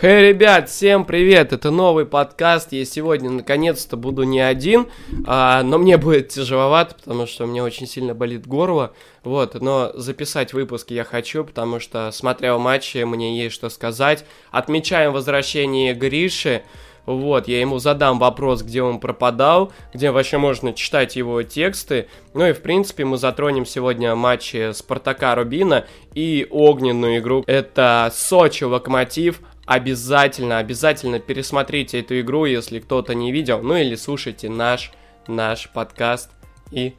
Хей, ребят, всем привет! Это новый подкаст. Я сегодня наконец-то буду не один, а, но мне будет тяжеловато, потому что у меня очень сильно болит горло. Вот, но записать выпуск я хочу, потому что смотрел матчи, мне есть что сказать. Отмечаем возвращение Гриши. Вот, я ему задам вопрос, где он пропадал, где вообще можно читать его тексты. Ну и, в принципе, мы затронем сегодня матчи Спартака Рубина и огненную игру. Это Сочи Локомотив обязательно, обязательно пересмотрите эту игру, если кто-то не видел, ну или слушайте наш, наш подкаст и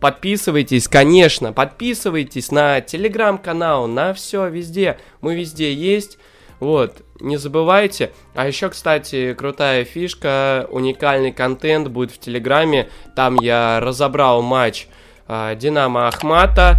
подписывайтесь, конечно, подписывайтесь на телеграм-канал, на все, везде, мы везде есть, вот, не забывайте. А еще, кстати, крутая фишка, уникальный контент будет в Телеграме. Там я разобрал матч э, Динамо Ахмата.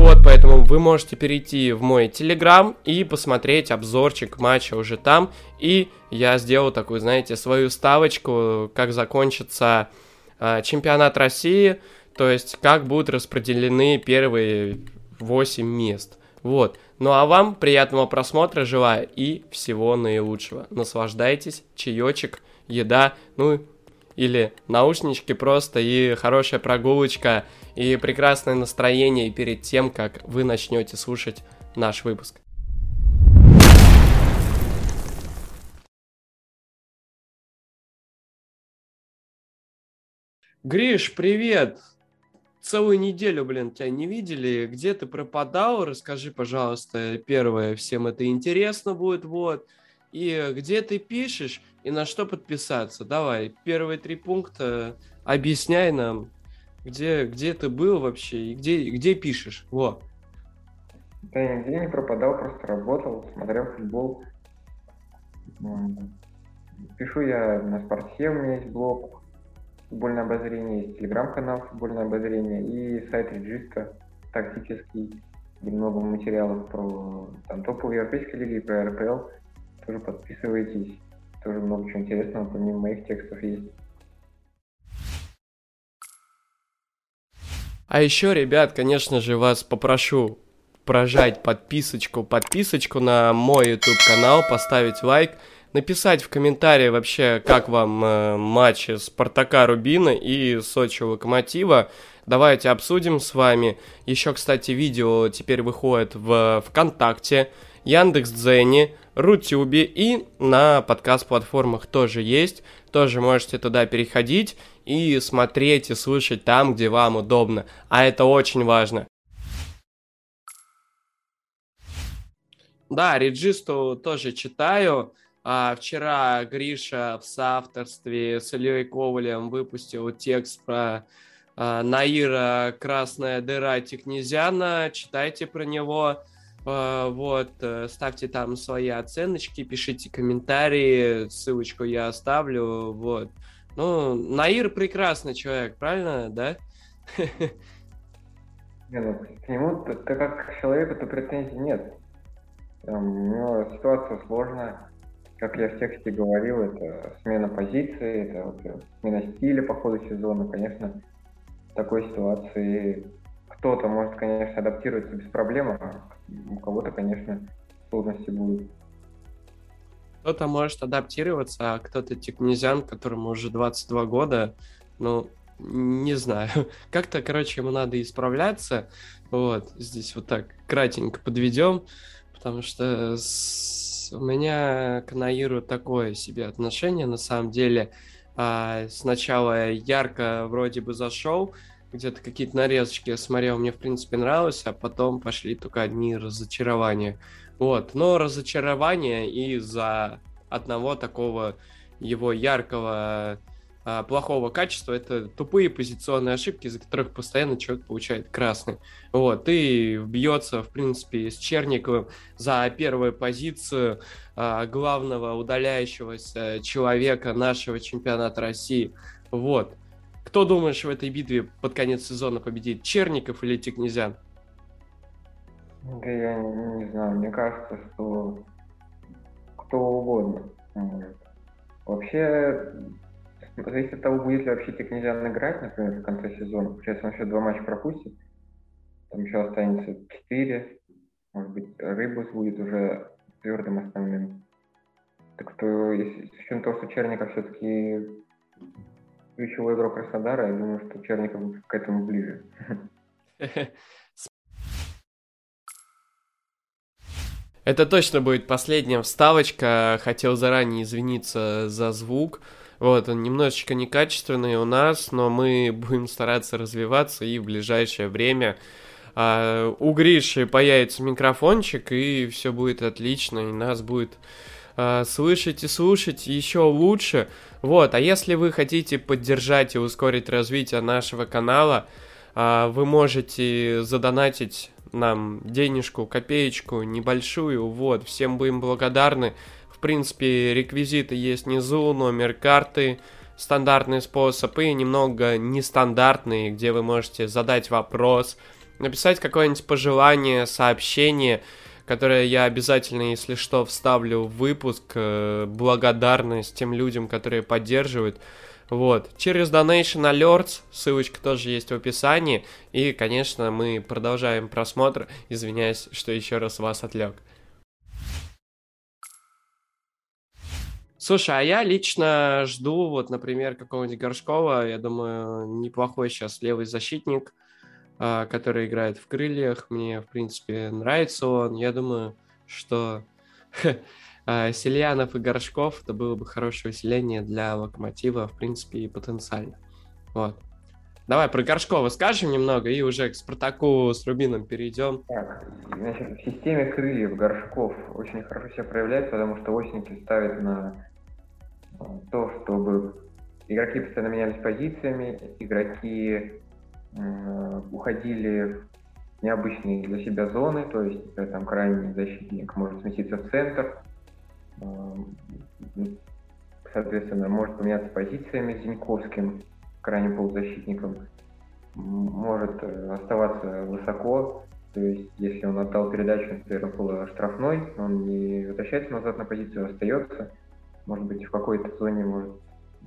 Вот, поэтому вы можете перейти в мой телеграм и посмотреть обзорчик матча уже там. И я сделал такую, знаете, свою ставочку, как закончится э, чемпионат России, то есть как будут распределены первые 8 мест. Вот. Ну а вам приятного просмотра желаю и всего наилучшего. Наслаждайтесь, чаечек, еда, ну или наушнички просто и хорошая прогулочка и прекрасное настроение перед тем, как вы начнете слушать наш выпуск. Гриш, привет! Целую неделю, блин, тебя не видели. Где ты пропадал? Расскажи, пожалуйста, первое, всем это интересно будет, вот. И где ты пишешь, и на что подписаться. Давай, первые три пункта объясняй нам, где, где ты был вообще и где, где пишешь. Во. Да нигде не пропадал, просто работал, смотрел футбол. Пишу я на спорте, у меня есть блог, футбольное обозрение, есть телеграм-канал футбольное обозрение и сайт Реджиста тактический, где много материалов про там, топовые европейской лиги, про РПЛ. Тоже подписывайтесь, тоже много чего интересного помимо моих текстов есть. А еще, ребят, конечно же, вас попрошу прожать подписочку, подписочку на мой YouTube канал, поставить лайк, написать в комментарии вообще, как вам э, матчи Спартака Рубина и Сочи Локомотива. Давайте обсудим с вами. Еще, кстати, видео теперь выходит в ВКонтакте, Яндекс.Дзене, Рутюбе и на подкаст-платформах тоже есть. Тоже можете туда переходить и смотреть и слушать там, где вам удобно. А это очень важно. Да, Реджисту тоже читаю. А, вчера Гриша в соавторстве с Ильей Ковалем выпустил текст про а, Наира «Красная дыра Тикнезяна». Читайте про него. А, вот, э, ставьте там свои оценочки, пишите комментарии, ссылочку я оставлю. Вот. Ну, Наир прекрасный человек, правильно, да? Не, ну, к нему, ты, ты как к человеку, то претензий нет. Там, у него ситуация сложная. Как я в тексте говорил, это смена позиции, это вот э, смена стиля по ходу сезона. Конечно, в такой ситуации кто-то может, конечно, адаптироваться без проблем, а у кого-то, конечно, сложности будут. Кто-то может адаптироваться, а кто-то тикнезян, которому уже 22 года, ну, не знаю. Как-то, короче, ему надо исправляться. Вот, здесь вот так кратенько подведем, потому что с... у меня к Наиру такое себе отношение, на самом деле. А, сначала ярко вроде бы зашел, где-то какие-то нарезочки я смотрел, мне, в принципе, нравилось, а потом пошли только одни разочарования. Вот, но разочарование из-за одного такого его яркого а, плохого качества это тупые позиционные ошибки, из-за которых постоянно человек получает красный. Вот, и бьется, в принципе, с Черниковым за первую позицию а, главного удаляющегося человека нашего чемпионата России. Вот. Кто думаешь в этой битве под конец сезона победит, Черников или Тикнезян? Да я не, не знаю, мне кажется, что кто угодно может. Вообще, зависит от того, будет ли вообще Тикнезян играть, например, в конце сезона. Сейчас он еще два матча пропустит. Там еще останется четыре. Может быть, Рыбус будет уже твердым основным. что, если, с учетом того, что Черников все-таки ключевой игрок Краснодара, я думаю, что Черников к этому ближе. Это точно будет последняя вставочка. Хотел заранее извиниться за звук. Вот, он немножечко некачественный у нас, но мы будем стараться развиваться и в ближайшее время а, у Гриши появится микрофончик, и все будет отлично, и нас будет а, слышать и слушать еще лучше. Вот, а если вы хотите поддержать и ускорить развитие нашего канала, а, вы можете задонатить нам денежку, копеечку небольшую, вот, всем будем благодарны. В принципе, реквизиты есть внизу, номер карты, стандартный способ и немного нестандартный, где вы можете задать вопрос, написать какое-нибудь пожелание, сообщение, которое я обязательно, если что, вставлю в выпуск, э, благодарность тем людям, которые поддерживают. Вот. Через Donation Alerts, ссылочка тоже есть в описании. И, конечно, мы продолжаем просмотр. Извиняюсь, что еще раз вас отвлек. Слушай, а я лично жду, вот, например, какого-нибудь Горшкова. Я думаю, неплохой сейчас левый защитник, а, который играет в крыльях. Мне, в принципе, нравится он. Я думаю, что Сельянов и Горшков, это было бы хорошее усиление для Локомотива, в принципе, и потенциально. Вот. Давай про Горшкова скажем немного и уже к Спартаку с Рубином перейдем. Так, значит, в системе крыльев Горшков очень хорошо себя проявляет, потому что Осенькин ставит на э, то, чтобы игроки постоянно менялись позициями, игроки э, уходили в необычные для себя зоны, то есть там крайний защитник может сместиться в центр, соответственно, может поменяться позициями с Зиньковским, крайним полузащитником, может э, оставаться высоко, то есть если он отдал передачу, например, около штрафной, он не возвращается назад на позицию, а остается. Может быть, в какой-то зоне может э,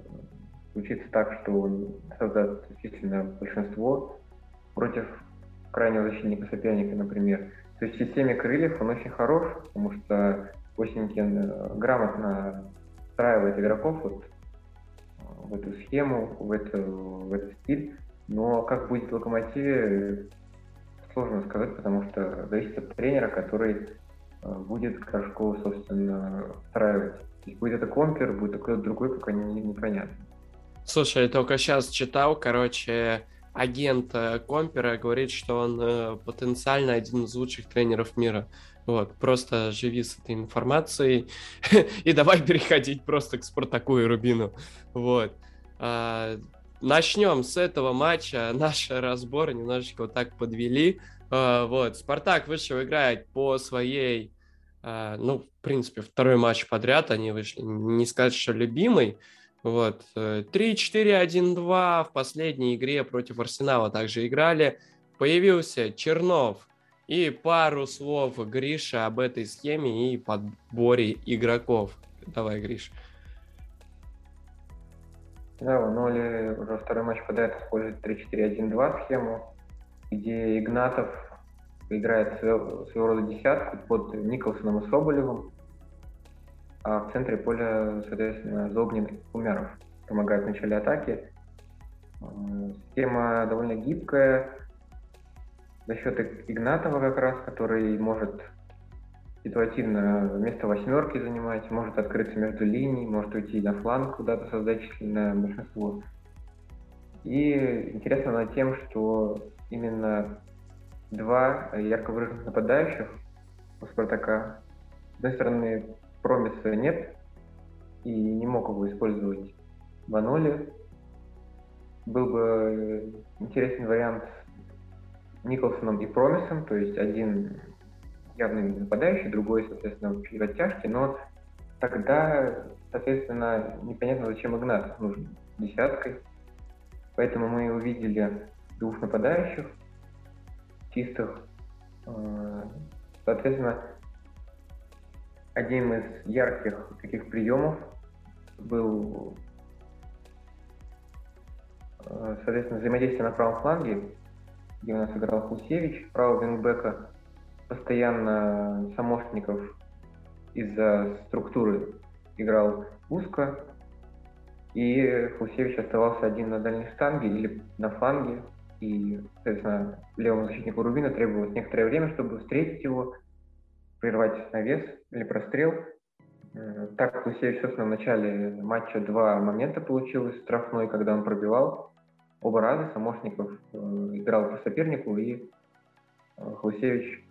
случиться так, что он создаст численное большинство против крайнего защитника соперника, например. То есть в системе крыльев он очень хорош, потому что Осенькин э, грамотно встраивает игроков вот э, в эту схему, в, эту, в этот стиль. Но как будет в Локомотиве, сложно сказать, потому что зависит от тренера, который э, будет Горшкову, собственно, встраивать. Будет это компер, будет кто-то другой, пока не, непонятно. Слушай, я только сейчас читал, короче, агент Компера говорит, что он потенциально один из лучших тренеров мира. Вот, просто живи с этой информацией и давай переходить просто к Спартаку и Рубину. Вот. А, начнем с этого матча. Наш разбор немножечко вот так подвели. А, вот, Спартак вышел играть по своей, а, ну, в принципе, второй матч подряд они вышли. Не сказать, что любимый. Вот, 3-4-1-2 в последней игре против Арсенала также играли. Появился Чернов, и пару слов, Гриша, об этой схеме и подборе игроков. Давай, Гриш. Да, в Ноли уже второй матч подряд использует 3-4-1-2 схему, где Игнатов играет своего, своего рода десятку под Николсоном и Соболевым, а в центре поля, соответственно, Зобнин и Умяров помогают в начале атаки. Схема довольно гибкая, за счет Игнатова как раз, который может ситуативно вместо восьмерки занимать, может открыться между линий, может уйти на фланг куда-то, создать численное большинство. И интересно на тем, что именно два ярко выраженных нападающих у Спартака. С одной стороны, Промиса нет, и не мог его использовать Ваноли. Был бы интересный вариант Николсоном и Промисом, то есть один явный нападающий, другой, соответственно, в оттяжке, но тогда, соответственно, непонятно, зачем Игнат нужен десяткой. Поэтому мы увидели двух нападающих чистых. Э, соответственно, одним из ярких таких приемов был, э, соответственно, взаимодействие на правом фланге где у нас играл Хусевич, правого вингбека, постоянно Самошников из-за структуры играл узко, и Хусевич оставался один на дальней штанге или на фланге, и, соответственно, левому защитнику Рубина требовалось некоторое время, чтобы встретить его, прервать навес или прострел. Э, так Хусевич, собственно, в начале матча два момента получил из штрафной, когда он пробивал. Оба раза Самошников э, играл по сопернику, и э, Хусевич,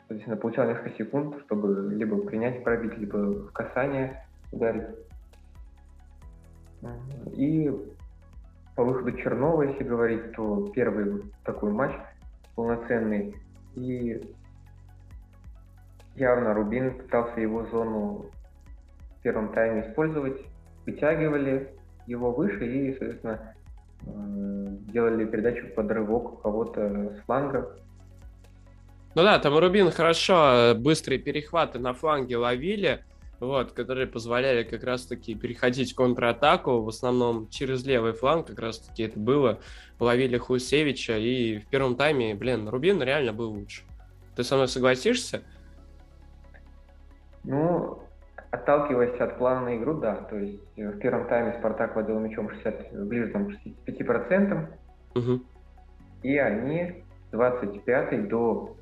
соответственно, получал несколько секунд, чтобы либо принять пробить, либо в касание ударить. И по выходу Чернова, если говорить, то первый такой матч полноценный. И явно Рубин пытался его зону в первом тайме использовать. Вытягивали его выше и, соответственно, делали передачу под рывок кого-то с фланга. Ну да, там Рубин хорошо быстрые перехваты на фланге ловили вот, которые позволяли как раз-таки переходить в контратаку, в основном через левый фланг, как раз-таки это было, ловили Хусевича, и в первом тайме, блин, Рубин реально был лучше. Ты со мной согласишься? Ну, отталкиваясь от плана на игру, да, то есть э, в первом тайме Спартак владел мячом 60, ближе там, 65%, угу. и они 25 до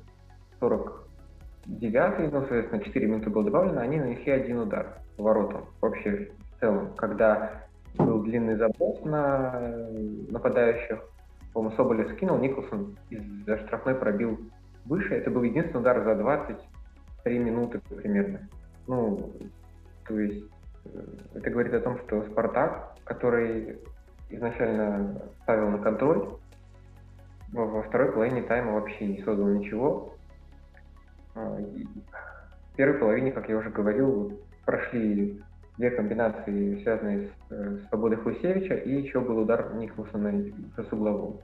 40 девятый, ну, соответственно, 4 минуты было добавлено, они нанесли один удар по воротам. Вообще, в целом, когда был длинный заброс на нападающих, по-моему, Соболев скинул, Николсон из-за штрафной пробил выше. Это был единственный удар за 23 минуты примерно. Ну, то есть, э, это говорит о том, что Спартак, который изначально ставил на контроль, во второй половине тайма вообще не создал ничего, а, в первой половине, как я уже говорил, прошли две комбинации, связанные с, э, свободой Хусевича, и еще был удар Николсона с углового.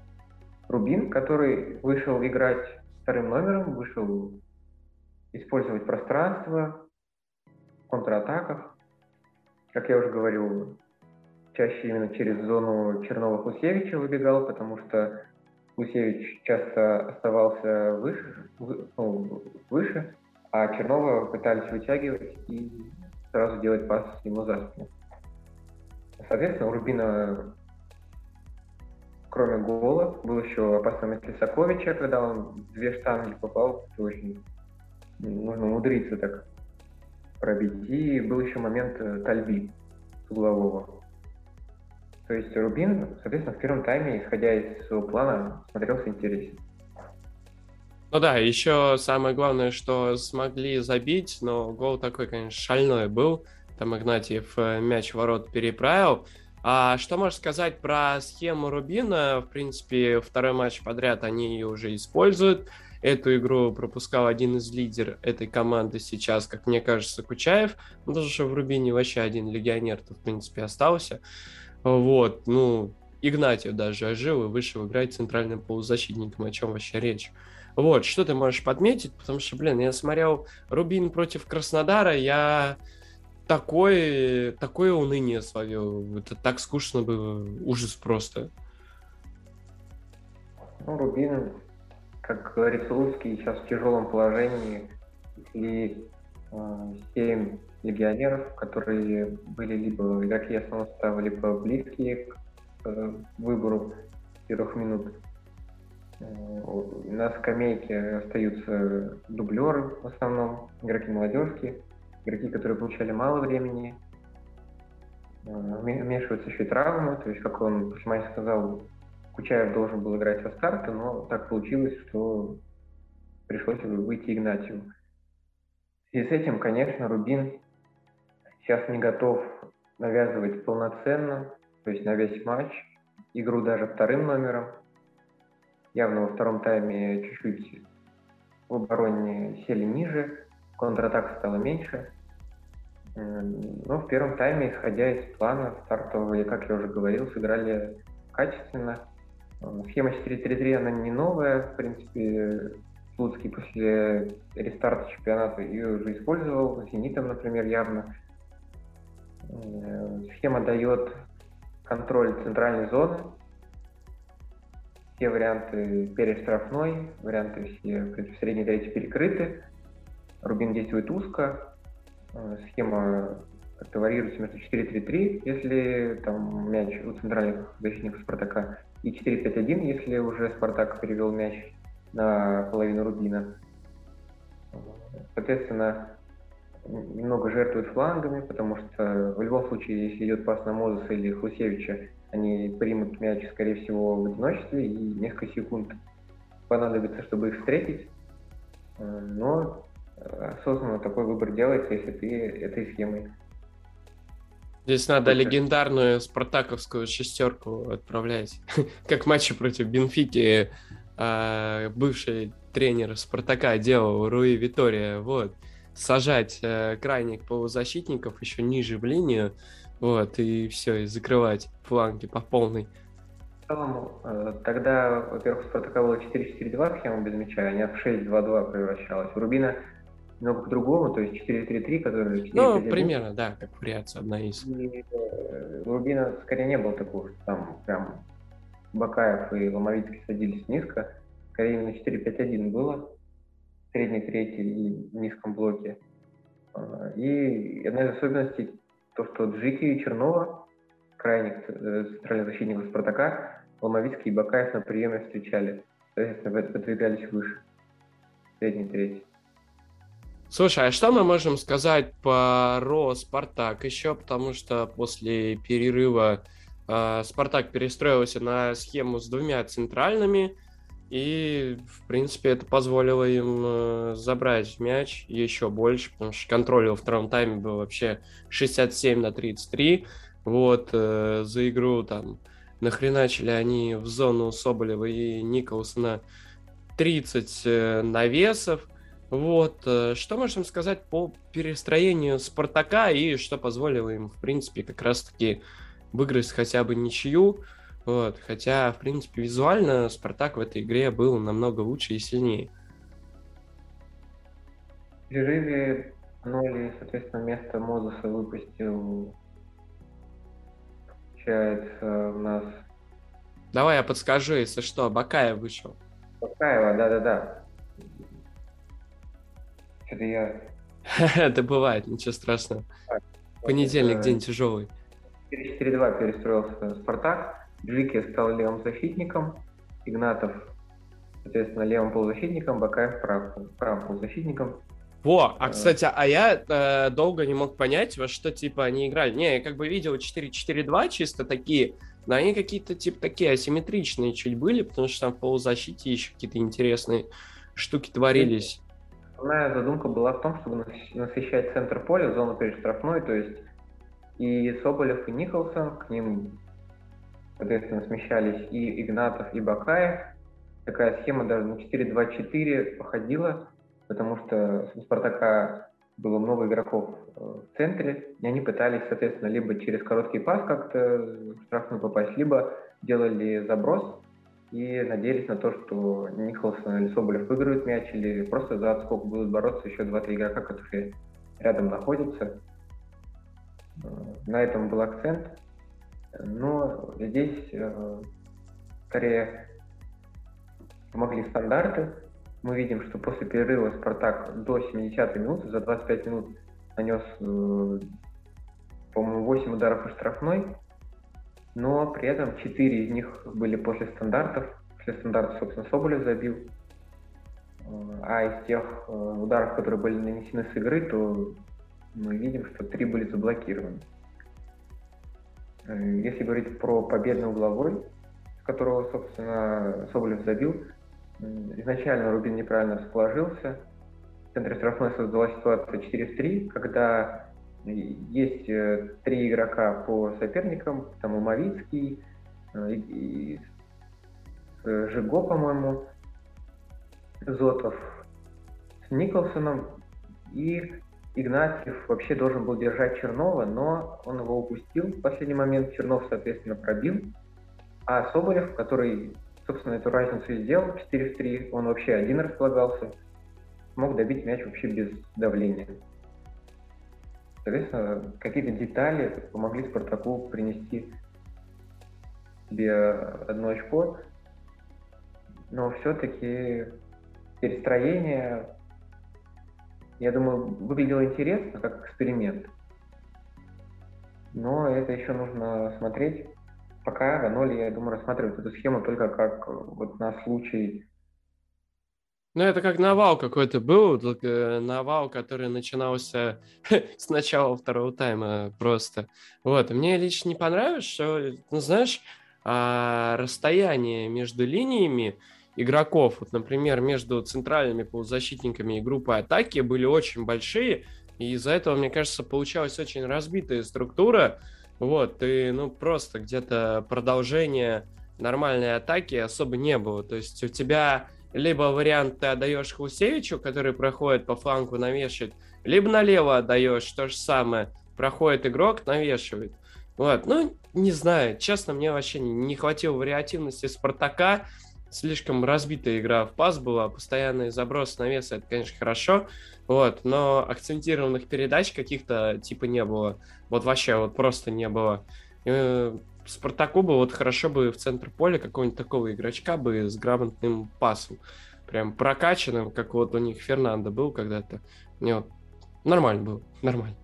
Рубин, который вышел играть вторым номером, вышел использовать пространство в контратаках. Как я уже говорил, чаще именно через зону Чернова-Хусевича выбегал, потому что Гусевич часто оставался выше, ну, выше, а Чернова пытались вытягивать и сразу делать пас ему за спину. Соответственно, у Рубина, кроме гола, был еще опасный момент Лисаковича, когда он две штанги попал, это очень нужно умудриться так пробить. И был еще момент э, Тальби углового. То есть Рубин, соответственно, в первом тайме, исходя из своего плана, смотрелся интересен. Ну да, еще самое главное, что смогли забить, но гол такой, конечно, шальной был. Там Игнатьев э, мяч в ворот переправил. А что можешь сказать про схему Рубина? В принципе, второй матч подряд они ее уже используют. Эту игру пропускал один из лидеров этой команды сейчас, как мне кажется, Кучаев. Ну, даже что в Рубине вообще один легионер-то, в принципе, остался. Вот, ну, Игнатьев даже ожил и вышел играть центральным полузащитником, о чем вообще речь. Вот, что ты можешь подметить, потому что, блин, я смотрел Рубин против Краснодара, я такое, такое уныние словил, это так скучно было, ужас просто. Ну, Рубин, как говорится русский, сейчас в тяжелом положении, и э, 7 легионеров, которые были либо игроки основного состава, либо близкие к э, выбору первых минут. Э, на скамейке остаются дублеры в основном, игроки молодежки, игроки, которые получали мало времени. Э, вмешиваются еще и травмы, то есть, как он Пашмань сказал, Кучаев должен был играть со старта, но так получилось, что пришлось выйти Игнатию. И с этим, конечно, Рубин сейчас не готов навязывать полноценно, то есть на весь матч, игру даже вторым номером. Явно во втором тайме чуть-чуть в обороне сели ниже, контратак стало меньше. Но в первом тайме, исходя из плана стартового, как я уже говорил, сыграли качественно. Схема 4-3-3, она не новая, в принципе, Слуцкий после рестарта чемпионата ее уже использовал, Зенитом, например, явно. Э, схема дает контроль центральной зоны. Все варианты перештрафной, варианты все в средней трети перекрыты. Рубин действует узко. Э, схема как-то варьируется между 4-3-3, если там мяч у центральных защитников Спартака, и 4-5-1, если уже Спартак перевел мяч на половину Рубина. Соответственно, немного жертвуют флангами, потому что в любом случае, если идет пас на Мозеса или Хусевича, они примут мяч, скорее всего, в одиночестве, и несколько секунд понадобится, чтобы их встретить. Э, но осознанно такой выбор делается, если ты этой схемой. Здесь надо Очень. легендарную спартаковскую шестерку отправлять. как матчи против Бенфики э, бывший тренер Спартака делал Руи Витория. Вот сажать э, крайних полузащитников еще ниже в линию, вот, и все, и закрывать фланги по полной. В целом, э, тогда, во-первых, у Спартака было 4-4-2 схема без мяча, а не в 6-2-2 превращалась. У Рубина немного по-другому, то есть 4-3-3, который... 4 ну, примерно, да, как вариация одна из. И, э, у Рубина скорее не было такого, что там прям Бакаев и Ломовицкий садились низко. Скорее именно 4-5-1 было средней трети и низком блоке. А, и одна из особенностей то, что Джики и Чернова, крайних э, центральных защитников Спартака, Ломовицкий и Бакаев на приеме встречали. Соответственно, подвигались выше средней трети. Слушай, а что мы можем сказать по РО Спартак еще, потому что после перерыва э, Спартак перестроился на схему с двумя центральными, и, в принципе, это позволило им э, забрать мяч еще больше, потому что контроль во втором тайме был вообще 67 на 33. Вот, э, за игру там нахреначили они в зону Соболева и Николсона 30 э, навесов. Вот, э, что можем сказать по перестроению Спартака и что позволило им, в принципе, как раз-таки выиграть хотя бы ничью. Вот, хотя, в принципе, визуально Спартак в этой игре был намного лучше и сильнее. В перерыве Ноли, соответственно, вместо Мозеса выпустил, получается, у нас... Давай я подскажу, если что, Бакаев вышел. Бакаева, да-да-да. Это я... Это бывает, ничего страшного. Понедельник, день тяжелый. 4-4-2 перестроился Спартак. Джики стал левым защитником, Игнатов, соответственно, левым полузащитником, Бакаев прав, правым полузащитником. Во, а, э. кстати, а я э, долго не мог понять, во что, типа, они играли. Не, я как бы видел 4-4-2 чисто такие, но они какие-то, типа, такие асимметричные чуть были, потому что там в полузащите еще какие-то интересные штуки творились. Основная задумка была в том, чтобы насыщать центр поля, зону перед штрафной, то есть и Соболев, и Николсон, к ним соответственно, смещались и Игнатов, и Бакаев. Такая схема даже на 4-2-4 походила, потому что у Спартака было много игроков э, в центре, и они пытались, соответственно, либо через короткий пас как-то в штрафную попасть, либо делали заброс и надеялись на то, что Николсон или Соболев выиграют мяч, или просто за отскок будут бороться еще 2-3 игрока, которые рядом находятся. На этом был акцент. Но здесь э, скорее помогли стандарты. Мы видим, что после перерыва Спартак до 70 минуты, за 25 минут нанес, э, по-моему, 8 ударов из штрафной, но при этом 4 из них были после стандартов. После стандартов, собственно, Соболев забил. Э, а из тех ударов, которые были нанесены с игры, то мы видим, что 3 были заблокированы. Э, если говорить про победный угловой, с которого, собственно, Соболев забил, изначально Рубин неправильно расположился. В центре штрафной создалась ситуация 4 в 3, когда есть э, три игрока по соперникам, там Умовицкий, э, и, и Жиго, по-моему, Зотов с Николсоном, и Игнатьев вообще должен был держать Чернова, но он его упустил в последний момент. Чернов, соответственно, пробил. А Соболев, который, собственно, эту разницу и сделал, 4 в 3, он вообще один располагался, смог добить мяч вообще без давления. Соответственно, какие-то детали помогли Спартаку принести себе одно очко, но все-таки перестроение я думаю, выглядело интересно, как эксперимент. Но это еще нужно смотреть. Пока Раноль, я думаю, рассматривает эту схему только как вот на случай ну, это как навал какой-то был, только навал, который начинался с начала второго тайма просто. Вот, мне лично не понравилось, что, ну, знаешь, а, расстояние между линиями игроков, вот, например, между центральными полузащитниками и группой атаки были очень большие, и из-за этого, мне кажется, получалась очень разбитая структура, вот, и, ну, просто где-то продолжения нормальной атаки особо не было, то есть у тебя либо вариант ты отдаешь Хусевичу, который проходит по флангу, навешивает, либо налево отдаешь, то же самое, проходит игрок, навешивает. Вот, ну, не знаю, честно, мне вообще не хватило вариативности Спартака, слишком разбитая игра в пас была, постоянный заброс навеса, это, конечно, хорошо, вот, но акцентированных передач каких-то типа не было, вот вообще вот просто не было. Спартаку бы вот хорошо бы в центр поля какого-нибудь такого игрочка бы с грамотным пасом. Прям прокачанным, как вот у них Фернандо был когда-то. Мне вот нормально был, нормально.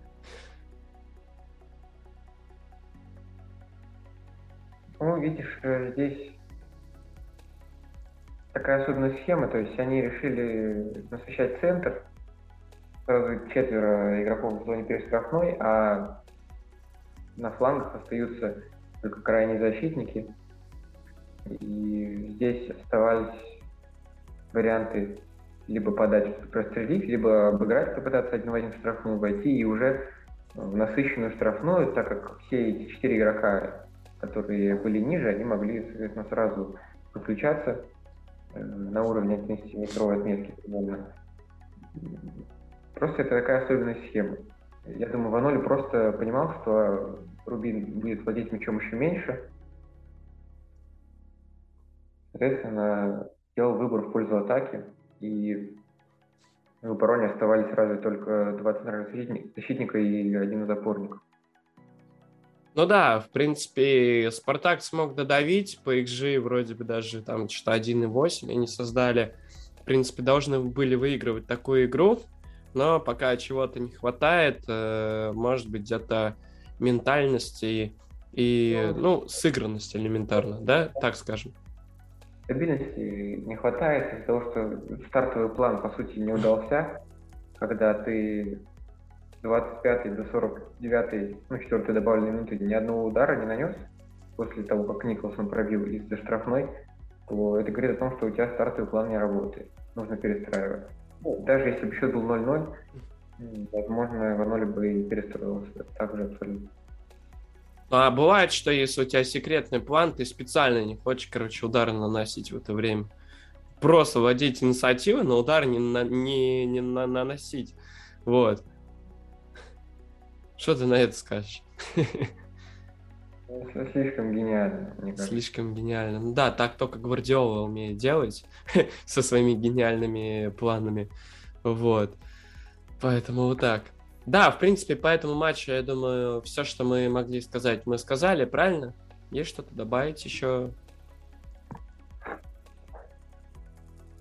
Ну, видишь, э, здесь такая особенная схема, то есть они решили насыщать центр, сразу четверо игроков в зоне перештрафной, а на флангах остаются только крайние защитники. И здесь оставались варианты либо подать, прострелить, либо обыграть, попытаться один в один в штрафную войти и уже в насыщенную штрафную, так как все эти четыре игрока, которые были ниже, они могли, соответственно, сразу подключаться э, на уровне 11-метровой отметки примерно. Просто это такая особенная схема. Я думаю, Ваноли просто понимал, что Рубин будет владеть мячом еще меньше. Соответственно, сделал выбор в пользу атаки, и в обороне оставались разве только два центральных защитника и один из опорников. Ну да, в принципе, Спартак смог додавить, по XG вроде бы даже там что-то 1.8 они создали. В принципе, должны были выигрывать такую игру, но пока чего-то не хватает, э, может быть, где-то ментальности и, ну, сыгранности элементарно, да, так скажем. Стабильности не хватает из-за того, что стартовый план, по сути, не удался, когда ты 25 до 49, ну, 4 добавленной минуты ни одного удара не нанес после того, как Николсон пробил из-за штрафной, то это говорит о том, что у тебя стартовый план не работает. Нужно перестраивать. Даже если бы счет был 0-0, возможно, Ваноли бы и перестроился так же абсолютно. А бывает, что если у тебя секретный план, ты специально не хочешь, короче, удары наносить в это время. Просто вводить инициативу, но удар не, на, не, не на, наносить. Вот. Что ты на это скажешь? Слишком гениально, мне кажется. Слишком гениально. Ну да, так только Гвардиола умеет делать со своими гениальными планами. Вот. Поэтому вот так. Да, в принципе, по этому матчу, я думаю, все, что мы могли сказать, мы сказали, правильно? Есть что-то добавить еще?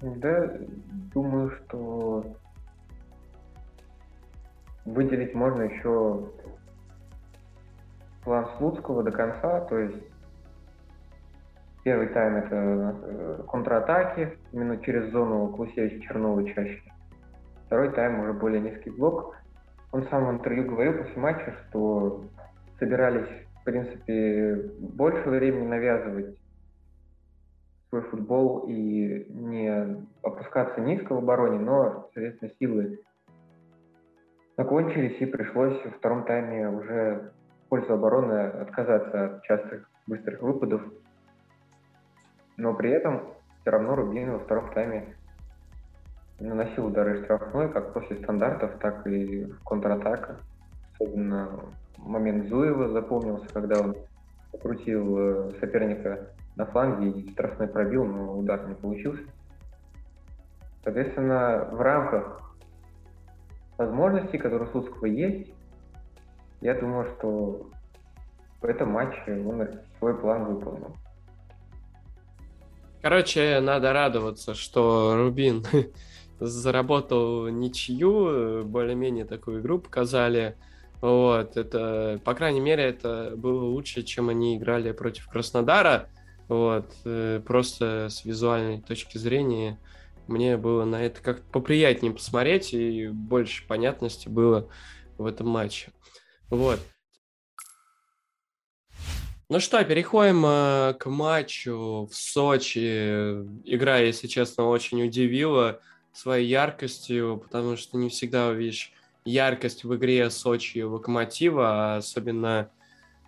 Да, думаю, что выделить можно еще план Слуцкого до конца, то есть первый тайм это э, контратаки, именно через зону Клусевич Чернова чаще. Второй тайм уже более низкий блок. Он сам в интервью говорил после матча, что собирались, в принципе, больше времени навязывать свой футбол и не опускаться низко в обороне, но, соответственно, силы закончились, и пришлось во втором тайме уже в пользу обороны отказаться от частых быстрых выпадов. Но при этом все равно Рубин во втором тайме наносил удары штрафной, как после стандартов, так и в контратаках. Особенно момент Зуева запомнился, когда он покрутил э, соперника на фланге и штрафной пробил, но удар не получился. Соответственно, в рамках возможностей, которые у Слуцкого есть, я думаю, что в этом матче он свой план выполнил. Короче, надо радоваться, что Рубин заработал ничью, более-менее такую игру показали. Вот, это, по крайней мере, это было лучше, чем они играли против Краснодара. Вот, э, просто с визуальной точки зрения мне было на это как-то поприятнее посмотреть, и больше понятности было в этом матче. Вот. Ну что, переходим э, к матчу в Сочи. Игра, если честно, очень удивила своей яркостью, потому что не всегда увидишь яркость в игре Сочи и Локомотива, а особенно...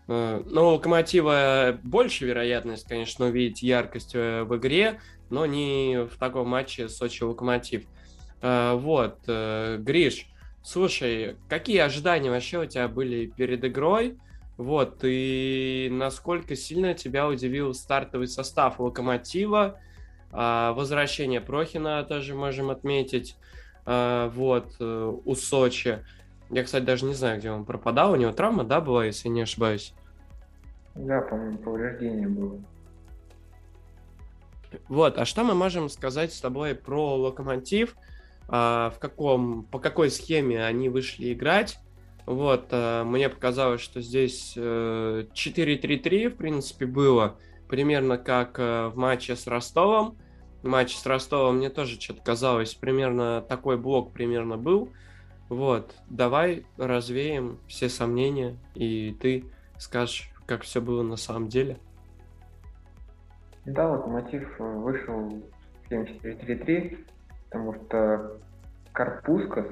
Э, ну, Локомотива больше вероятность, конечно, увидеть яркость э, в игре, но не в таком матче Сочи-Локомотив. Э, вот, Гриш, слушай, какие ожидания вообще у тебя были перед игрой? Вот, и насколько сильно тебя удивил стартовый состав Локомотива, возвращение Прохина тоже можем отметить, а, вот, э, у Сочи. Я, кстати, даже не знаю, где он пропадал, у него травма, да, была, если не ошибаюсь? Да, по-моему, повреждение было. Вот, а что мы можем сказать с тобой про Локомотив? А, в каком, по какой схеме они вышли играть? Вот, э, мне показалось, что здесь 4-3-3, э, в принципе, было примерно как э, в матче с Ростовом. Матч с Ростовом мне тоже что-то казалось, примерно такой блок примерно был. Вот, давай развеем все сомнения, и ты скажешь, как все было на самом деле. Да, Локомотив вышел в 7-4-3-3, потому что Карпускас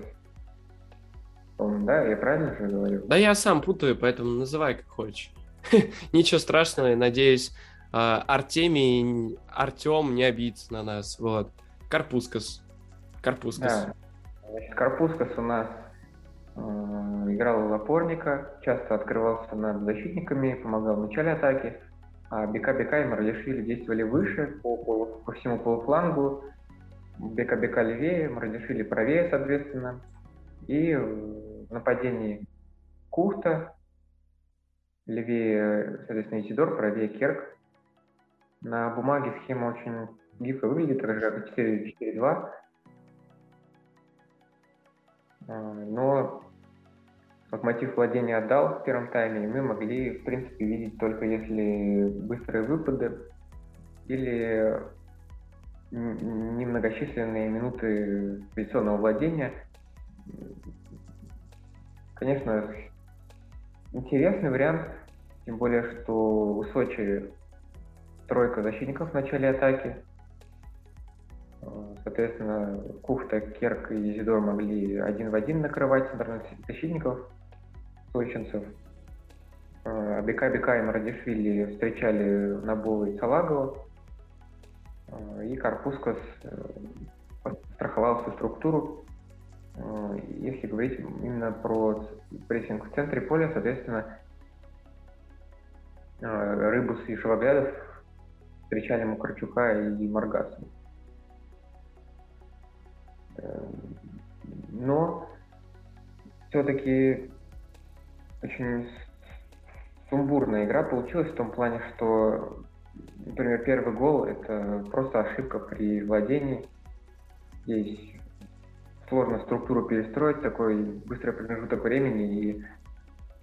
да, я правильно же говорю? Да я сам путаю, поэтому называй как хочешь. Ничего страшного, надеюсь, Артемий, Артем не обидится на нас. Вот. Карпускас. Карпускас. Да. Карпускас у нас э, играл в опорника, часто открывался над защитниками, помогал в начале атаки. А Бека Бека и Мардишвили действовали выше по, по, по всему полуфлангу. Бека Бека левее, Мардишвили правее, соответственно. И в нападении Кухта, левее, соответственно, Исидор, правее Керк. На бумаге схема очень гибко выглядит, как 4-4-2. А, но локомотив владения отдал в первом тайме, и мы могли, в принципе, видеть только если быстрые выпады или немногочисленные минуты позиционного владения – Конечно, интересный вариант, тем более, что у Сочи тройка защитников в начале атаки. Соответственно, Кухта, Керк и Зидор могли один в один накрывать центральных защитников сочинцев. А Бека Бека и Марадишвили встречали Набова и Салагова. И Карпускас э, страховал всю структуру Э, если говорить именно про прессинг в центре поля, соответственно, э, Рыбус и Шелоглядов встречали Мукарчука и Маргаса. Э, но все-таки очень сумбурная игра получилась в том плане, что, например, первый гол – это просто ошибка при владении. Здесь сложно структуру перестроить, такой быстрый промежуток времени, и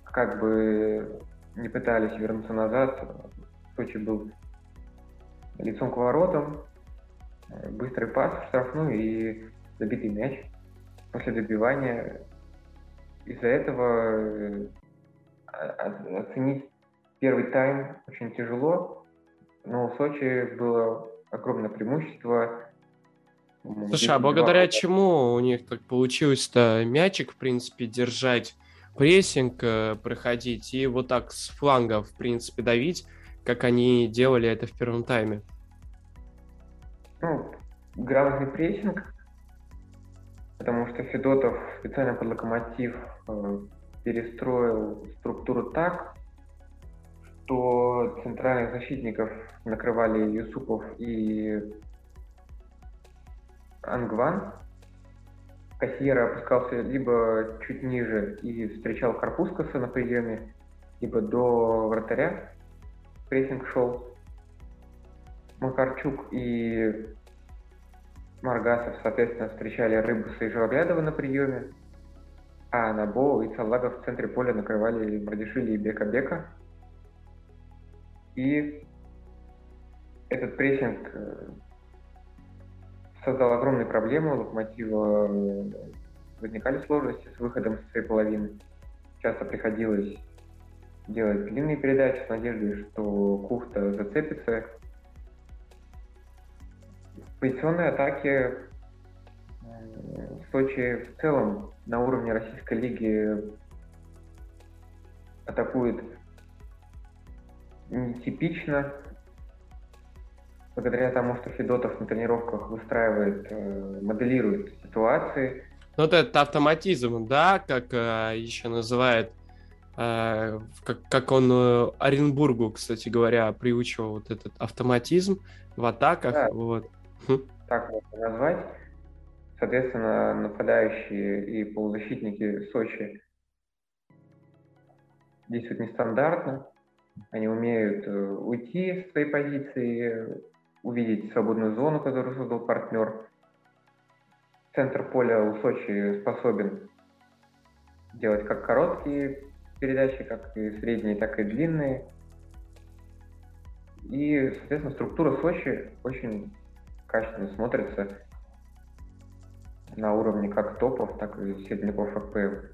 как бы не пытались вернуться назад, Сочи был лицом к воротам, быстрый пас в штрафную и забитый мяч после добивания. Из-за этого э, оценить первый тайм очень тяжело, но у Сочи было огромное преимущество, Слушай, а благодаря чему у них так получилось-то мячик, в принципе, держать, прессинг э, проходить и вот так с фланга, в принципе, давить, как они делали это в первом тайме? Ну, грамотный прессинг, потому что Федотов специально под локомотив э, перестроил структуру так, что центральных защитников накрывали Юсупов и Ангбан. Кассьерра опускался либо чуть ниже и встречал Карпукаса на приеме, либо до вратаря. Прессинг шел. Макарчук и Маргасов, соответственно, встречали Рыбуса и Живоглядова на приеме. а на Боу и Салагов в центре поля накрывали Бардишвили и Бека-Бека. И этот прессинг э, создал огромные проблемы. У Локомотива возникали сложности с выходом с своей половины. Часто приходилось делать длинные передачи с надеждой, что Кухта зацепится. В позиционной атаке Сочи в целом на уровне Российской лиги атакует нетипично, благодаря тому, что Федотов на тренировках выстраивает, э, моделирует ситуации. Ну, вот это автоматизм, да, как э, еще называют, э, как, как он э, Оренбургу, кстати говоря, приучил вот этот автоматизм в атаках. Да, вот. Хм. Так можно назвать. Соответственно, нападающие и полузащитники Сочи действуют нестандартно. Они умеют э, уйти с своей позиции, увидеть свободную зону, которую создал партнер. Центр поля у Сочи способен делать как короткие передачи, как и средние, так и длинные. И, соответственно, структура Сочи очень качественно смотрится на уровне как топов, так и середняков РПЛ.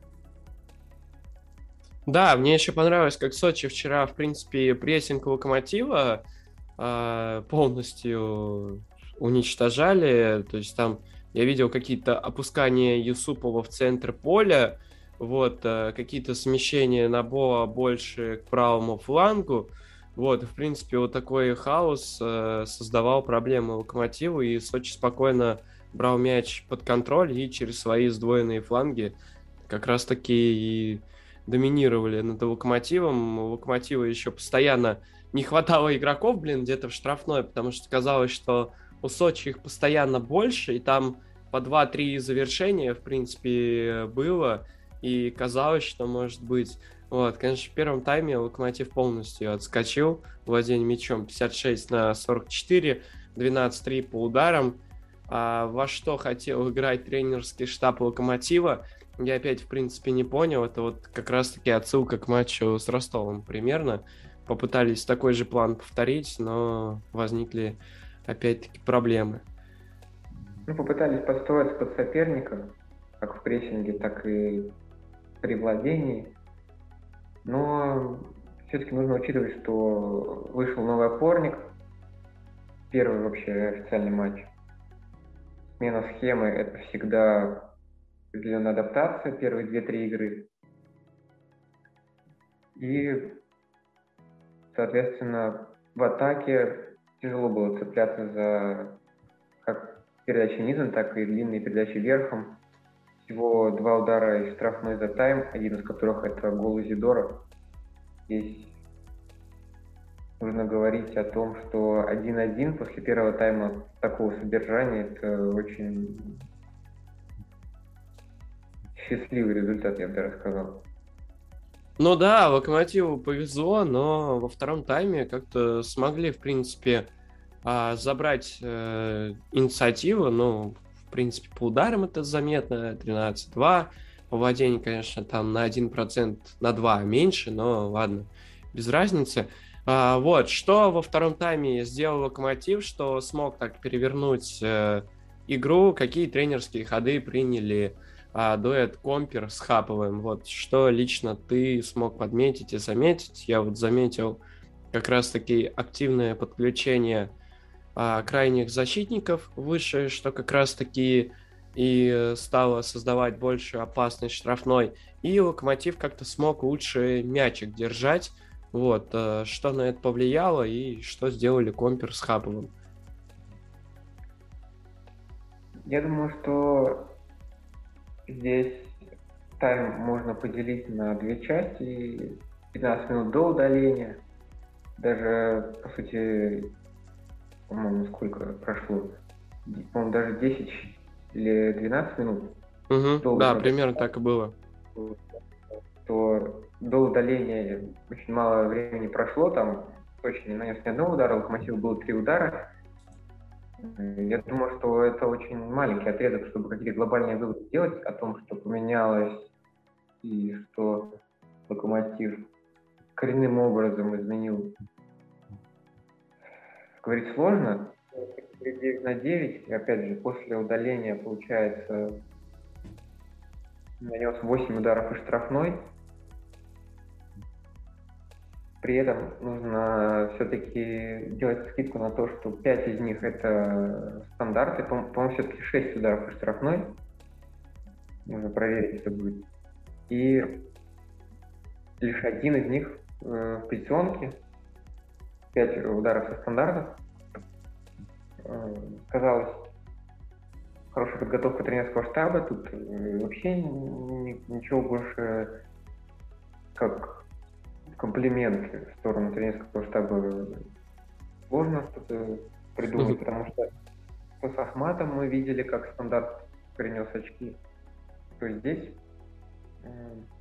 Да, мне еще понравилось, как Сочи вчера, в принципе, прессинг Локомотива э, полностью уничтожали. То есть там я видел какие-то опускания Юсупова в центр поля, вот, э, какие-то смещения на Боа больше к правому флангу. Вот, в принципе, вот такой хаос э, создавал проблемы Локомотиву, и Сочи спокойно брал мяч под контроль и через свои сдвоенные фланги как раз-таки и доминировали над Локомотивом. У Локомотива еще постоянно не хватало игроков, блин, где-то в штрафной, потому что казалось, что у Сочи их постоянно больше, и там по 2-3 завершения, в принципе, было, и казалось, что может быть. Вот, конечно, в первом тайме Локомотив полностью отскочил, владение мячом 56 на 44, 12-3 по ударам, а, во что хотел играть тренерский штаб Локомотива, я опять, в принципе, не понял. Это вот как раз-таки отсылка к матчу с Ростовом примерно. Попытались такой же план повторить, но возникли опять-таки проблемы. Ну, попытались подстроиться под соперника, как в прессинге, так и при владении. Но все-таки нужно учитывать, что вышел новый опорник, первый вообще официальный матч смена схемы – это всегда определенная адаптация, первые две-три игры. И, соответственно, в атаке тяжело было цепляться за как передачи низом, так и длинные передачи верхом. Всего два удара из штрафной за тайм, один из которых это гол Изидора. Здесь нужно говорить о том, что 1-1 после первого тайма такого содержания это очень счастливый результат, я бы даже сказал. Ну да, Локомотиву повезло, но во втором тайме как-то смогли, в принципе, а, забрать э, инициативу. Ну, принципе, по ударам это заметно, 13-2. По владению, конечно, там на 1%, на 2 меньше, но ладно, без разницы. А, вот, что во втором тайме сделал Локомотив, что смог так перевернуть э, игру, какие тренерские ходы приняли а, дуэт Компер с Хаповым. Вот, что лично ты смог подметить и заметить? Я вот заметил как раз-таки активное подключение а, крайних защитников выше, что как раз-таки и стало создавать большую опасность штрафной. И Локомотив как-то смог лучше мячик держать, вот, э, что на это повлияло и что сделали Компер с Хаповым? Я думаю, что здесь тайм можно поделить на две части. 15 минут до удаления. Даже, по сути, по-моему, сколько прошло? По-моему, даже 10 или 12 минут. Угу, да, примерно так и было то до удаления очень мало времени прошло, там точно не нанес ни одного удара, Локомотив было три удара. Я думаю, что это очень маленький отрезок, чтобы какие-то глобальные выводы сделать о том, что поменялось и что Локомотив коренным образом изменил. Говорить сложно. 9 на 9, и опять же, после удаления, получается, нанес 8 ударов и штрафной. При этом нужно все-таки делать скидку на то, что 5 из них это стандарты, по-моему, все-таки 6 ударов и штрафной. Нужно проверить, это будет. И лишь один из них э, в пятерке, 5 ударов со стандартов. Э, казалось, хорошая подготовка тренерского штаба, тут э, вообще ничего больше как комплимент в сторону тренерского штаба сложно что-то придумать, потому что с Ахматом мы видели, как стандарт принес очки. То есть здесь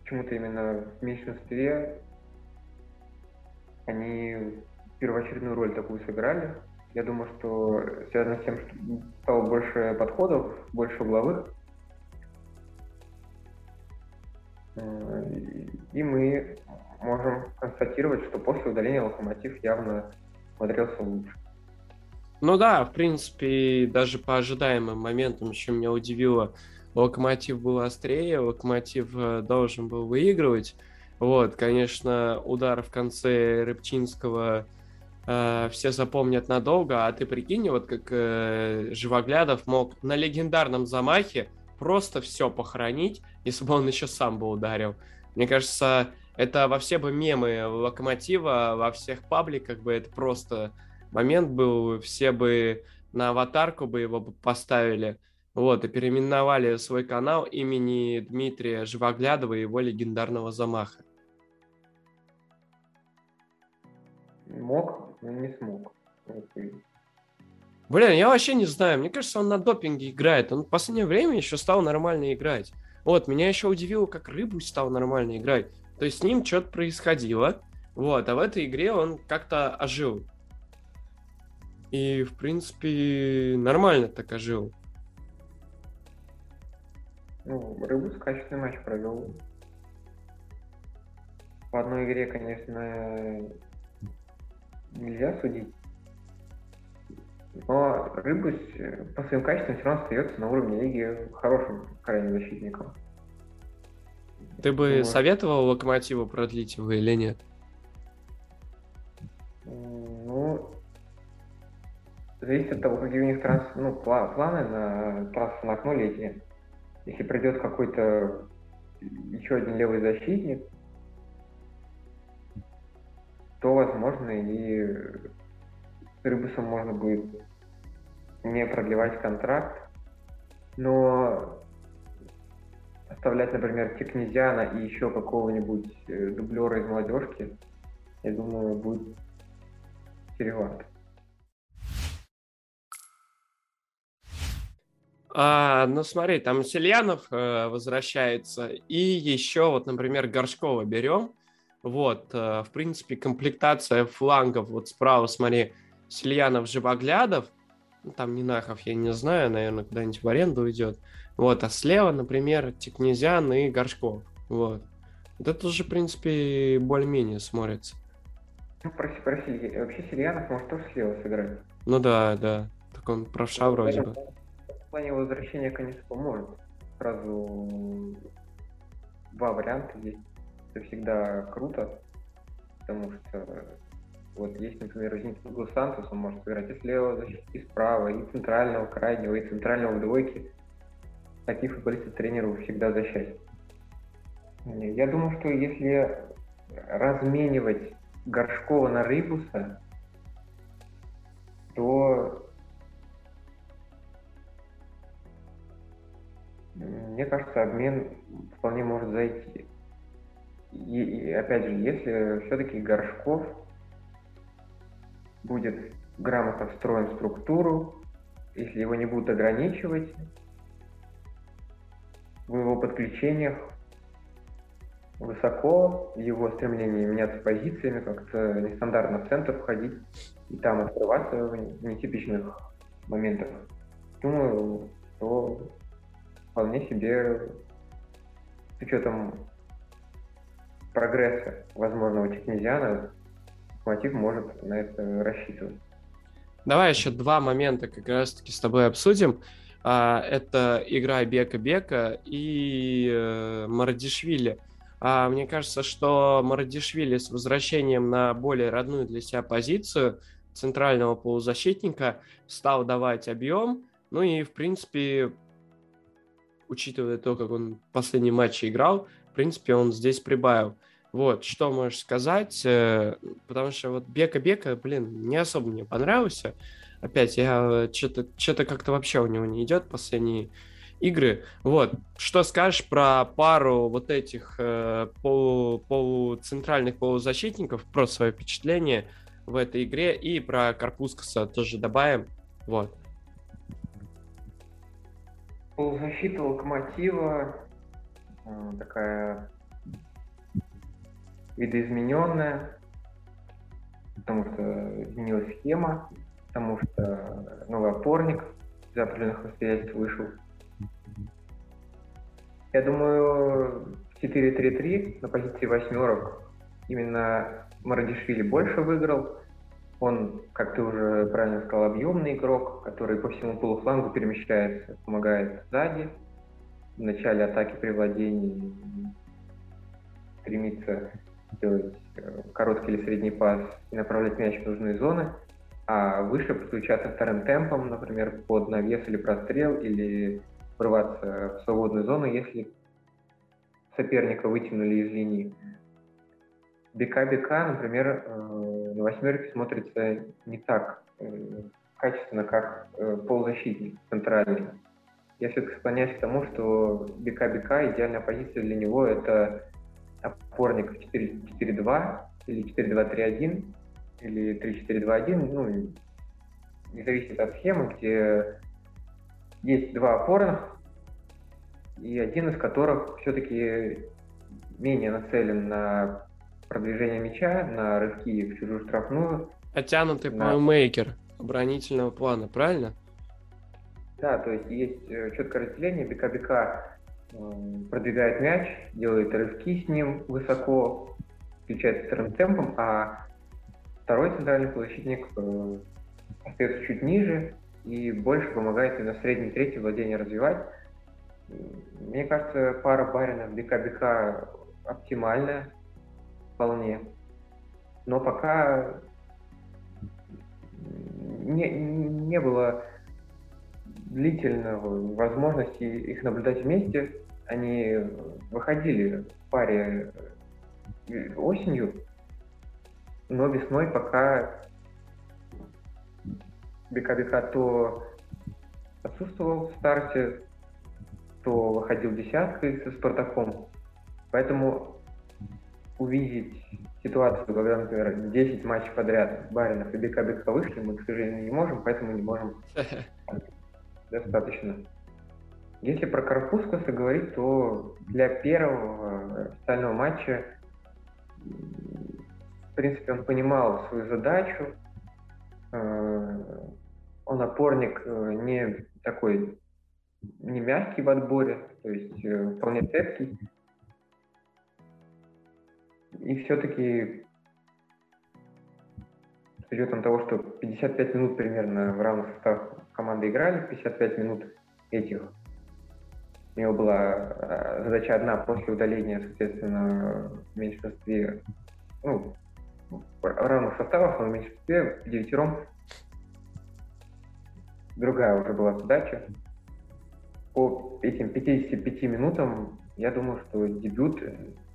почему-то именно в меньшинстве они первоочередную роль такую сыграли. Я думаю, что связано с тем, что стало больше подходов, больше угловых. Э, и мы можем констатировать, что после удаления Локомотив явно смотрелся лучше. Ну да, в принципе, даже по ожидаемым моментам, чем меня удивило, Локомотив был острее, Локомотив э, должен был выигрывать. Вот, конечно, удар в конце Рыбчинского э, все запомнят надолго, а ты прикинь, вот как э, Живоглядов мог на легендарном замахе просто все похоронить, если бы он еще сам бы ударил. Мне кажется, это во все бы мемы Локомотива, во всех пабликах бы это просто момент был, все бы на аватарку бы его поставили. Вот, и переименовали свой канал имени Дмитрия Живоглядова и его легендарного замаха. Мог, но не смог. Блин, я вообще не знаю. Мне кажется, он на допинге играет. Он в последнее время еще стал нормально играть. Вот, меня еще удивило, как Рыбу стал нормально играть. То есть с ним что-то происходило. Вот, а в этой игре он как-то ожил. И, в принципе, нормально так ожил. Ну, Рыбус качественный матч провел. По одной игре, конечно, нельзя судить. Но Рыбус по своим качествам все равно остается на уровне лиги хорошим крайним защитником. Ты бы вот. советовал Локомотиву продлить его или нет? Ну, зависит от того, какие у них транс... ну, планы на трансферное окно летнее. Если придет какой-то еще один левый защитник, то, возможно, и с Рыбусом можно будет не продлевать контракт, но оставлять, например, Текнезиана и еще какого-нибудь э, дублера из молодежки, я думаю, будет серьезно. А, ну смотри, там Сельянов э, возвращается, и еще вот, например, Горшкова берем. Вот, э, в принципе, комплектация флангов, вот справа, смотри, Сельянов, Живоглядов, ну, там Нинахов, я не знаю, наверное, куда-нибудь в аренду уйдет. Вот, а слева, например, Текнезян и Горшков. Вот. Вот это уже, в принципе, более-менее смотрится. Ну, проси, проси, вообще Сельянов может тоже слева сыграть. Ну да, да. Так он правша вроде бы плане возвращения, конечно, поможет. Сразу два варианта есть. Это всегда круто, потому что вот есть, например, Дуглас Сантос, он может сыграть и слева и справа, и центрального крайнего, и центрального в двойке. Такие футболисты тренеру всегда за счастье. Я думаю, что если разменивать Горшкова на Рыбуса, то Мне кажется, обмен вполне может зайти. И, и опять же, если все-таки Горшков будет грамотно встроен в структуру, если его не будут ограничивать в его подключениях высоко, его стремлении меняться позициями, как-то нестандартно в центр входить и там открываться в нетипичных моментах, думаю, что вполне себе с учетом прогресса возможного Чекнезиана Локомотив может на это рассчитывать. Давай еще два момента как раз-таки с тобой обсудим. А, это игра Бека-Бека и э, Марадишвили. А, мне кажется, что Марадишвили с возвращением на более родную для себя позицию центрального полузащитника стал давать объем. Ну и, в принципе, учитывая то, как он в последнем матче играл, в принципе, он здесь прибавил. Вот, что можешь сказать? Э, потому что вот Бека-Бека, блин, не особо мне понравился. Опять, я что-то что как-то вообще у него не идет последние игры. Вот, что скажешь про пару вот этих э, полу, полуцентральных полузащитников, про свое впечатление в этой игре и про Карпускаса тоже добавим. Вот. Полузащита Локомотива э, такая видоизмененная, потому что изменилась схема, потому что новый опорник из определенных обстоятельств вышел. Я думаю, 4-3-3 на позиции восьмерок именно Марадишвили больше выиграл. Он, как ты уже правильно сказал, объемный игрок, который по всему полуфлангу перемещается, помогает сзади, в начале атаки при владении стремится делать э, короткий или средний пас и направлять мяч в нужные зоны, а выше подключаться вторым темпом, например, под навес или прострел, или врываться в свободную зону, если соперника вытянули из линии. БК-БК, например, э, на восьмерке смотрится не так э, качественно, как полузащитник центральный. Я все-таки склоняюсь к тому, что БК-БК идеальная позиция для него это опорник 4-4-2 или 4-2-3-1 или 3-4-2-1, ну, не зависит от схемы, где есть два опорных, и один из которых все-таки менее нацелен на продвижение мяча, на рывки в чужую штрафную. Оттянутый на... плеймейкер оборонительного плана, правильно? Да, то есть есть э, четкое разделение. БК-БК продвигает мяч, делает рывки с ним высоко, включает вторым темпом, а второй центральный полузащитник э, остается чуть ниже и больше помогает именно средней трети владения развивать. Мне кажется, пара Барина БК-БК оптимальная вполне. Но пока не, не было длительного возможности их наблюдать вместе. Они выходили в паре э, осенью, но весной пока БК-БК то отсутствовал в старте, то выходил десяткой со Спартаком. Поэтому увидеть ситуацию, когда, например, 10 матчей подряд Баринов и БК-БК вышли, мы, к сожалению, не можем, поэтому не можем достаточно. Если про Карпускаса говорить, то для первого официального матча, в принципе, он понимал свою задачу. Э, он опорник э, не такой, не мягкий в отборе, то есть э, вполне цепкий. И все-таки с учетом того, что 55 минут примерно в равных составах команды играли, 55 минут этих. У него была э, задача одна после удаления, соответственно, в меньшинстве, ну, равных составах, но в меньшинстве, девятером. Другая уже была задача. По этим 55 минутам, я думаю, что дебют,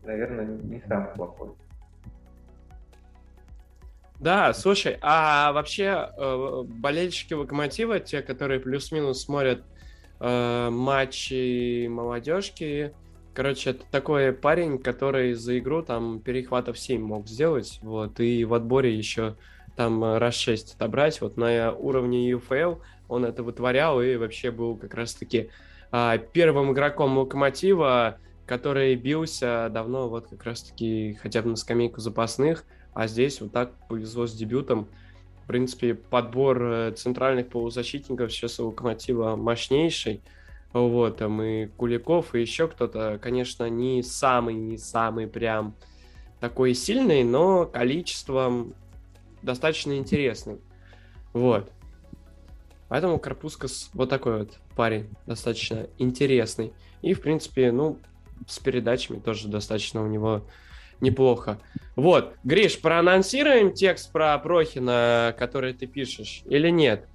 наверное, не самый плохой. Да, слушай, а вообще э, болельщики Локомотива, те, которые плюс-минус смотрят э, матчи молодежки, короче, это такой парень, который за игру там перехватов 7 мог сделать, вот, и в отборе еще там раз 6 отобрать, вот на уровне UFL он это вытворял и вообще был как раз-таки э, первым игроком Локомотива, который бился давно вот как раз-таки хотя бы на скамейку запасных, а здесь вот так повезло с дебютом. В принципе, подбор э, центральных полузащитников сейчас у Локомотива мощнейший. Вот, там и Куликов, и еще кто-то, конечно, не самый, не самый прям такой сильный, но количеством достаточно интересный. Вот. Поэтому Карпускас вот такой вот парень, достаточно интересный. И, в принципе, ну, с передачами тоже достаточно у него неплохо. Вот, Гриш, проанонсируем текст про Прохина, который ты пишешь, или нет?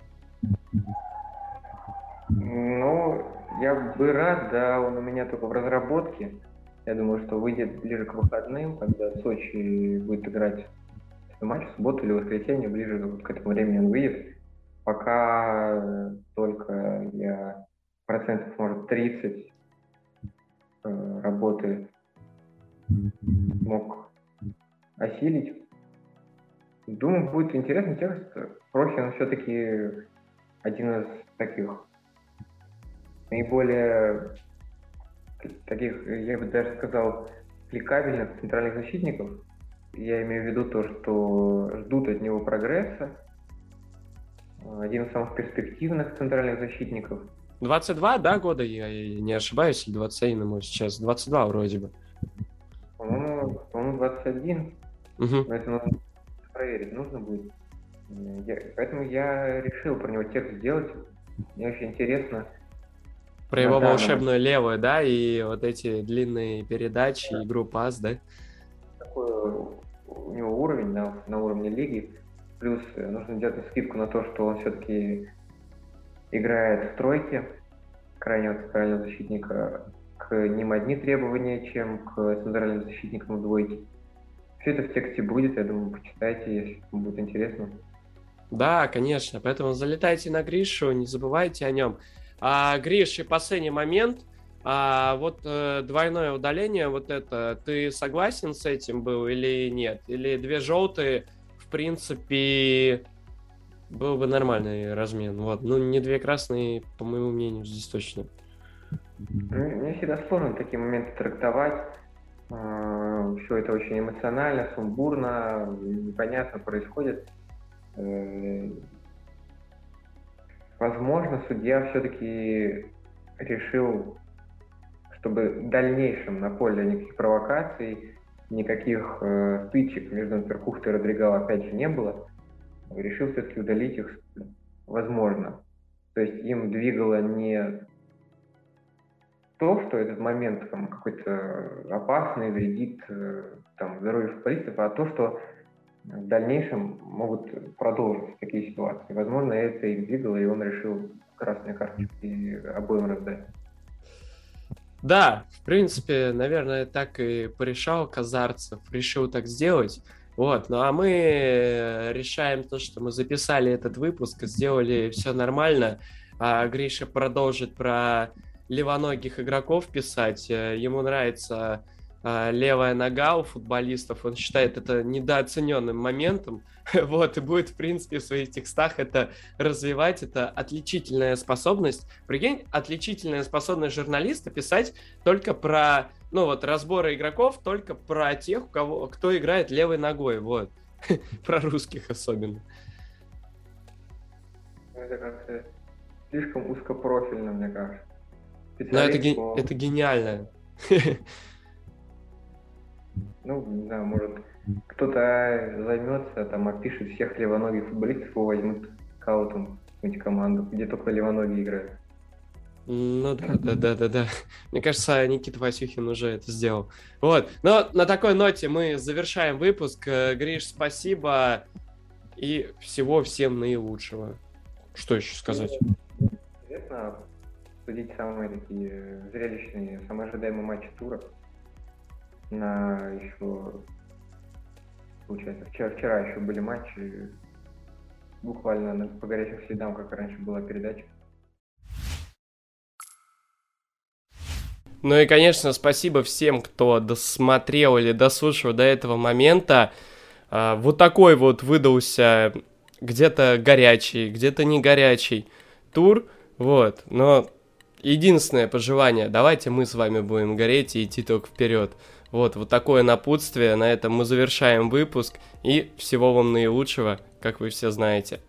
Ну, я бы рад, да, он у меня только в разработке. Я думаю, что выйдет ближе к выходным, когда Сочи будет играть матч в субботу или воскресенье, ближе к этому времени он выйдет. Пока только я процентов, может, 30 э, работы мог осилить. Думаю, будет интересный текст. Прохин все-таки один из таких наиболее таких, я бы даже сказал, кликабельных центральных защитников. Я имею в виду то, что ждут от него прогресса. Один из самых перспективных центральных защитников. 22, да, года, я не ошибаюсь, или 21 ему сейчас? 22 вроде бы. По-моему, по-моему 21. Угу. Но это нужно проверить, нужно будет. Я, поэтому я решил про него текст сделать. Мне очень интересно. Про его волшебную левую, да, и вот эти длинные передачи, да. игру пас, да? Такой у него уровень, да, на уровне лиги. Плюс э, нужно делать скидку на то, что он все-таки играет в тройке крайнего центрального защитника к ним одни требования, чем к центральным защитникам двойки. Все это в тексте будет, я думаю, почитайте, если вам будет интересно. Да, конечно, поэтому залетайте на Гришу, не забывайте о нем. А, Гриш, и последний момент. А, вот э, двойное удаление, вот это, ты согласен с этим был или нет? Или две желтые, в принципе, был бы нормальный размен. Вот. Ну, не две красные, по моему мнению, здесь точно. Мне всегда сложно такие моменты трактовать. А, Все это очень эмоционально, сумбурно, непонятно происходит. Э, возможно, судья все-таки решил, чтобы в дальнейшем на поле никаких провокаций, никаких э, стычек между Перкухтой и Родригал опять же не было, решил все-таки удалить их, возможно. То есть им двигало не то, что этот момент там, какой-то опасный, вредит э, там, здоровью футболистов, а то, что в дальнейшем могут продолжиться такие ситуации. Возможно, это их двигало, и он решил красные карточки обоим раздать. Да, в принципе, наверное, так и порешал Казарцев, решил так сделать. Вот, ну а мы решаем то, что мы записали этот выпуск, сделали все нормально, а Гриша продолжит про левоногих игроков писать. Э, ему нравится э, левая нога у футболистов. Он считает это недооцененным моментом. Вот, и будет, в принципе, в своих текстах это развивать. Это отличительная способность. Прикинь, отличительная способность журналиста писать только про, ну вот, разборы игроков, только про тех, у кого, кто играет левой ногой. Вот. про русских особенно. Это как-то слишком узкопрофильно, мне кажется. Но это, ге... это гениально. Ну, да, может, кто-то займется, там, опишет всех левоногих футболистов, его возьмут скаутом в команду, где только левоногие играют. Ну да, да, да, да, да. Мне кажется, Никита Васюхин уже это сделал. Вот. Но на такой ноте мы завершаем выпуск. Э, Гриш, спасибо. И всего всем наилучшего. Что еще сказать? Интересно, судить самые такие зрелищные, самые ожидаемые матчи тура на еще, получается, вчера, вчера еще были матчи, буквально по горячим следам, как раньше была передача. Ну и, конечно, спасибо всем, кто досмотрел или дослушал до этого момента. А, вот такой вот выдался где-то горячий, где-то не горячий тур. Вот, но единственное пожелание, давайте мы с вами будем гореть и идти только вперед. Вот, вот такое напутствие, на этом мы завершаем выпуск, и всего вам наилучшего, как вы все знаете.